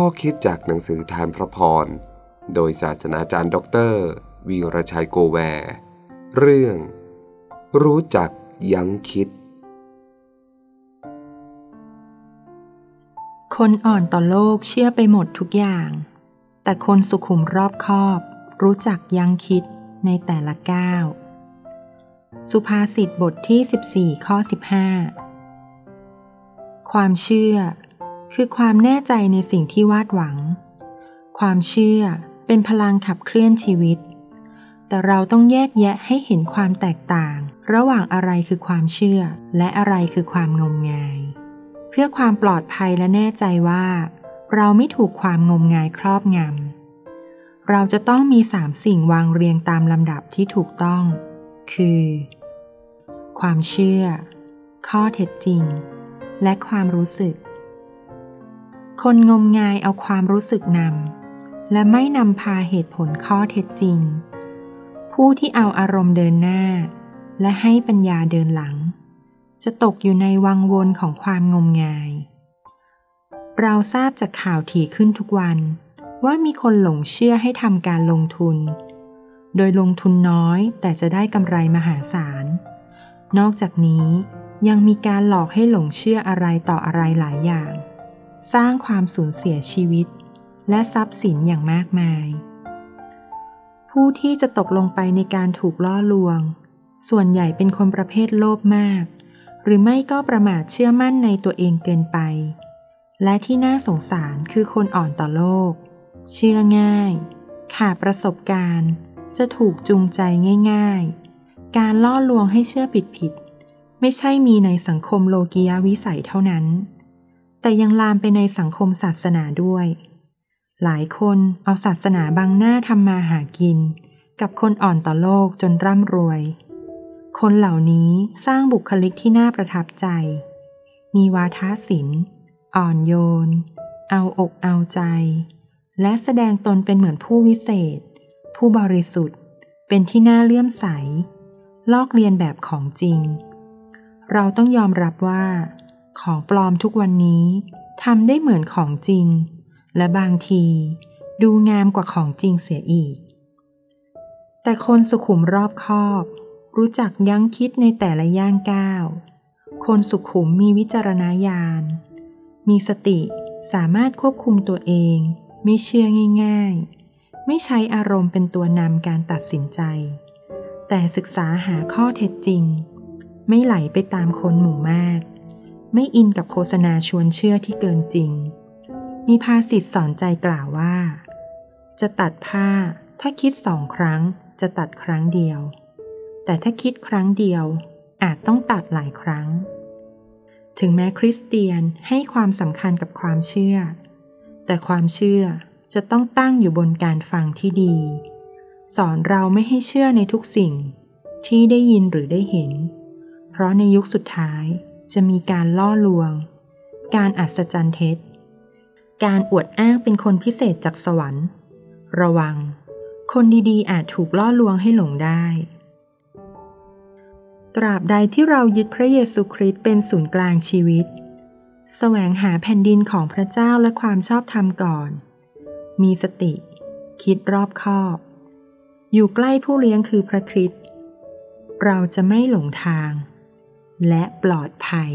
ข้อคิดจากหนังสือธารพระพร โดยศาสนาจารย์ด็อกเตอร์ วีรชัยโกแวร์เรื่อง รู้จักยั้งคิด คนอ่อนต่อโลกเชื่อไปหมดทุกอย่าง แต่คนสุขุมรอบคอบ รู้จักยั้งคิดในแต่ละก้าว สุภาษิตบทที่ 14 ข้อ 15 ความเชื่อ คือความแน่ใจในสิ่งที่วาดหวัง ความเชื่อเป็นพลังขับเคลื่อนชีวิต แต่เราต้องแยกแยะให้เห็นความแตกต่าง ระหว่างอะไรคือความเชื่อ และอะไรคือความงมงาย เพื่อความปลอดภัยและแน่ใจว่า เราไม่ถูกความงมงายครอบงำ เราจะต้องมีสามสิ่งวางเรียงตามลำดับที่ถูกต้อง คือ ความเชื่อ ข้อเท็จจริง และความรู้สึก คนงมงายเอาความรู้สึกนำ และไม่นำพาเหตุผลข้อเท็จจริง ผู้ที่เอาอารมณ์เดินหน้า และให้ปัญญาเดินหลัง จะตกอยู่ในวังวนของความงมงาย เราทราบจากข่าวถี่ขึ้นทุกวัน ว่ามีคนหลงเชื่อให้ทำการลงทุน โดยลงทุนน้อยแต่จะได้กำไรมหาศาล นอกจากนี้ยังมีการหลอกให้หลงเชื่ออะไรต่ออะไรหลายอย่าง สร้างความสูญเสียชีวิต และทรัพย์สินอย่างมากมาย ผู้ที่จะตกลงไปในการถูกล่อลวง ส่วนใหญ่เป็นคนประเภทโลภมาก หรือไม่ก็ประมาทเชื่อมั่นในตัวเองเกินไป และที่น่าสงสารคือคนอ่อนต่อโลก เชื่อง่าย ขาดประสบการณ์ จะถูกจูงใจง่ายๆ การล่อลวงให้เชื่อผิดๆไม่ใช่มีในสังคมโลกียวิสัยเท่านั้น แต่ยังลามไปในสังคมศาสนาด้วย หลายคนเอาศาสนาบังหน้าทำมาหากิน กับคนอ่อนต่อโลกจนร่ำรวย คนเหล่านี้สร้างบุคลิกที่น่าประทับใจ มีวาทศิลป์ อ่อนโยน เอาอกเอาใจ และแสดงตนเป็นเหมือนผู้วิเศษ ผู้บริสุทธิ์ เป็นที่น่าเลื่อมใส ลอกเลียนแบบของจริง เราต้องยอมรับว่า ของปลอมทุกวันนี้ทำได้เหมือนของจริง และบางทีดูงามกว่าของจริงเสียอีก แต่คนสุขุมรอบคอบ รู้จักยั้งคิดในแต่ละย่างก้าว คนสุขุมมีวิจารณญาณ มีสติสามารถควบคุมตัวเอง ไม่เชื่อง่าย ๆ ไม่ใช้อารมณ์เป็นตัวนำการตัดสินใจ แต่ศึกษาหาข้อเท็จจริง ไม่ไหลไปตามคนหมู่มาก ไม่อินกับโฆษณาชวนเชื่อที่เกินจริง มีภาษิตสอนใจกล่าวว่า จะตัดผ้า ถ้าคิดสองครั้ง จะตัดครั้งเดียว แต่ถ้าคิดครั้งเดียว อาจต้องตัดหลายครั้ง ถึงแม้คริสเตียนให้ความสำคัญกับความเชื่อ แต่ความเชื่อจะต้องตั้งอยู่บนการฟังที่ดี สอนเราไม่ให้เชื่อในทุกสิ่งที่ได้ยินหรือได้เห็น เพราะในยุคสุดท้าย จะมีการล่อลวง การอัศจรรย์เท็จ การอวดอ้างเป็นคนพิเศษจากสวรรค์ ระวัง คนดีๆ อาจถูกล่อลวงให้หลงได้ ตราบใดที่เรายึดพระเยซูคริสต์เป็นศูนย์กลางชีวิต แสวงหาแผ่นดินของพระเจ้าและความชอบธรรมก่อน มีสติ คิดรอบคอบ อยู่ใกล้ผู้เลี้ยงคือพระคริสต์เราจะไม่หลงทาง และปลอดภัย